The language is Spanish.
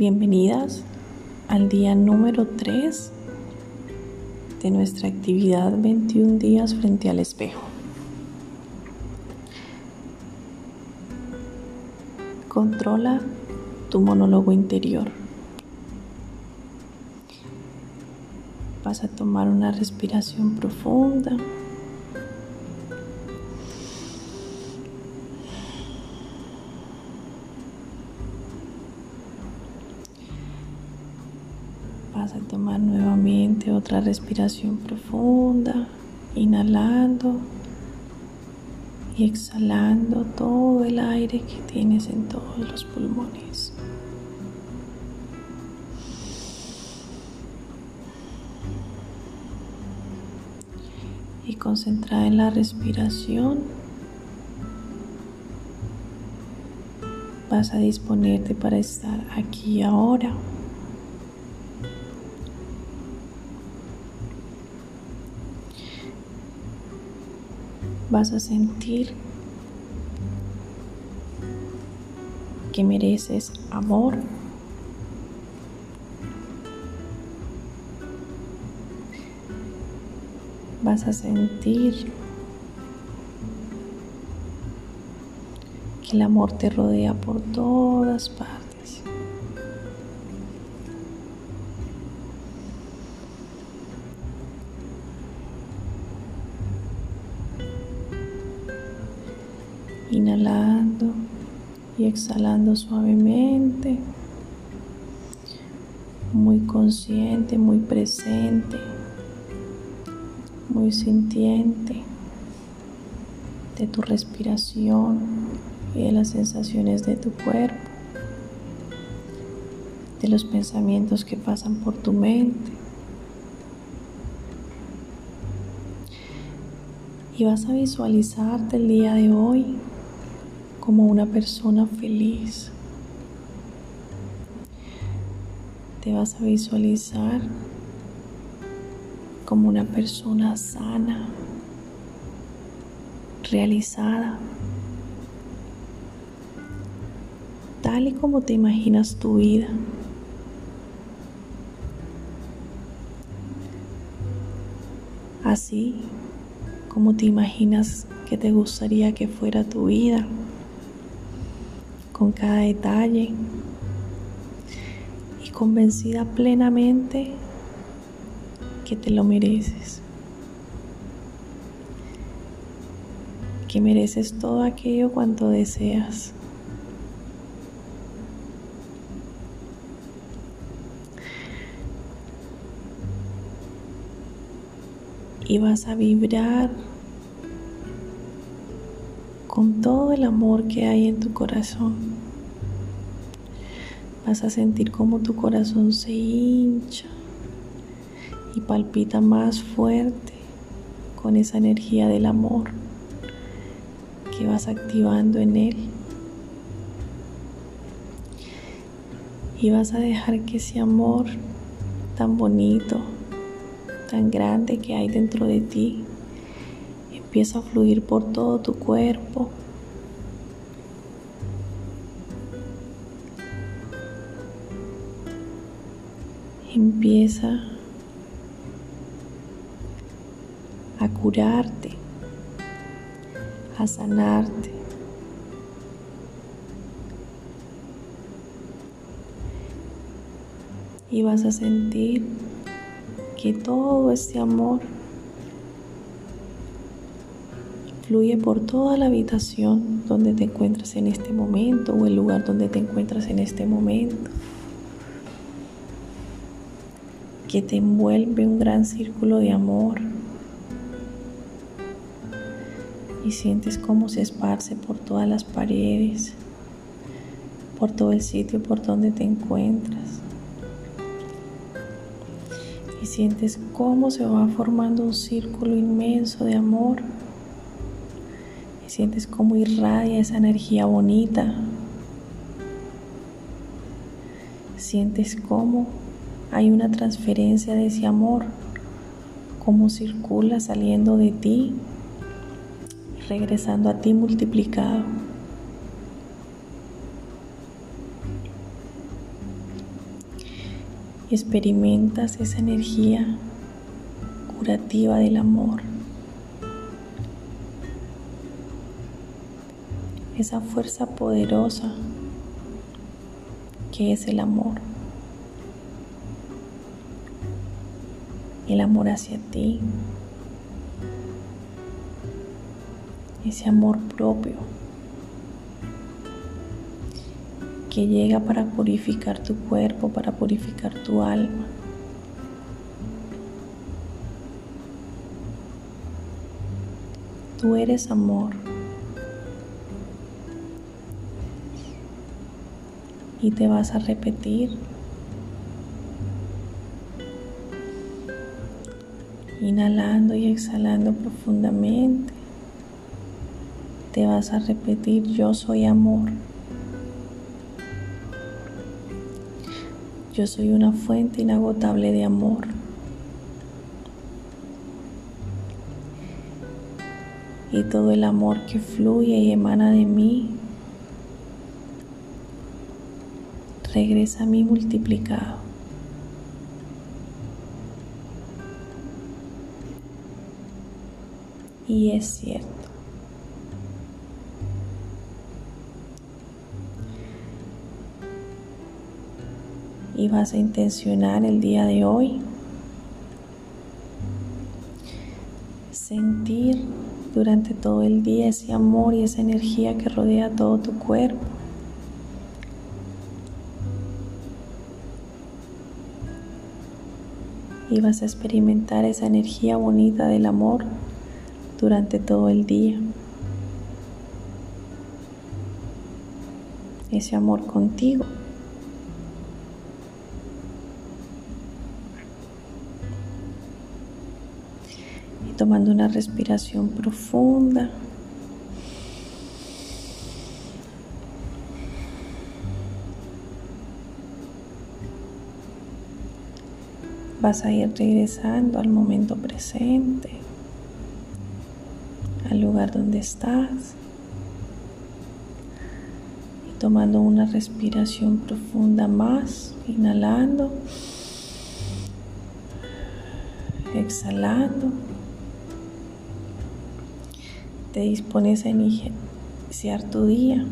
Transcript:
Bienvenidas al día número 3 de nuestra actividad 21 días frente al espejo. Controla tu monólogo interior. Vas a tomar una respiración profunda. Nuevamente otra respiración profunda, inhalando y exhalando todo el aire que tienes en todos los pulmones. Y concentrada en la respiración, vas a disponerte para estar aquí ahora. Vas a sentir que mereces amor. Vas a sentir que el amor te rodea por todas partes. Inhalando y exhalando suavemente, muy consciente, muy presente, muy sintiente de tu respiración y de las sensaciones de tu cuerpo, de los pensamientos que pasan por tu mente. Y vas a visualizarte el día de hoy como una persona feliz. Te vas a visualizar como una persona sana, realizada, tal y como te imaginas tu vida. Así como te imaginas que te gustaría que fuera tu vida con cada detalle y convencida plenamente que te lo mereces. Que mereces todo aquello cuanto deseas. Y vas a vibrar con todo el amor que hay en tu corazón. Vas a sentir como tu corazón se hincha y palpita más fuerte con esa energía del amor que vas activando en él. Y vas a dejar que ese amor tan bonito, tan grande que hay dentro de ti, Empieza a fluir por todo tu cuerpo. Empieza a curarte, a sanarte. Y vas a sentir que todo este amor fluye por toda la habitación donde te encuentras en este momento o el lugar donde te encuentras en este momento. Que te envuelve un gran círculo de amor. Y sientes cómo se esparce por todas las paredes, por todo el sitio por donde te encuentras. Y sientes cómo se va formando un círculo inmenso de amor Sientes cómo irradia esa energía bonita. Sientes cómo hay una transferencia de ese amor, cómo circula saliendo de ti regresando a ti multiplicado. experimentas esa energía curativa del amor. Esa fuerza poderosa que es el amor. El amor hacia ti. Ese amor propio que llega para purificar tu cuerpo, para purificar tu alma. Tú eres amor. Y te vas a repetir. Inhalando y exhalando profundamente. Te vas a repetir, yo soy amor. Yo soy una fuente inagotable de amor. Y todo el amor que fluye y emana de mí regresa a mí multiplicado. Y es cierto. y vas a intencionar el día de hoy sentir durante todo el día ese amor y esa energía que rodea todo tu cuerpo. Y vas a experimentar esa energía bonita del amor durante todo el día. Ese amor contigo. tomando una respiración profunda. Vas a ir regresando al momento presente, al lugar donde estás y tomando una respiración profunda más, inhalando, exhalando te dispones a iniciar tu día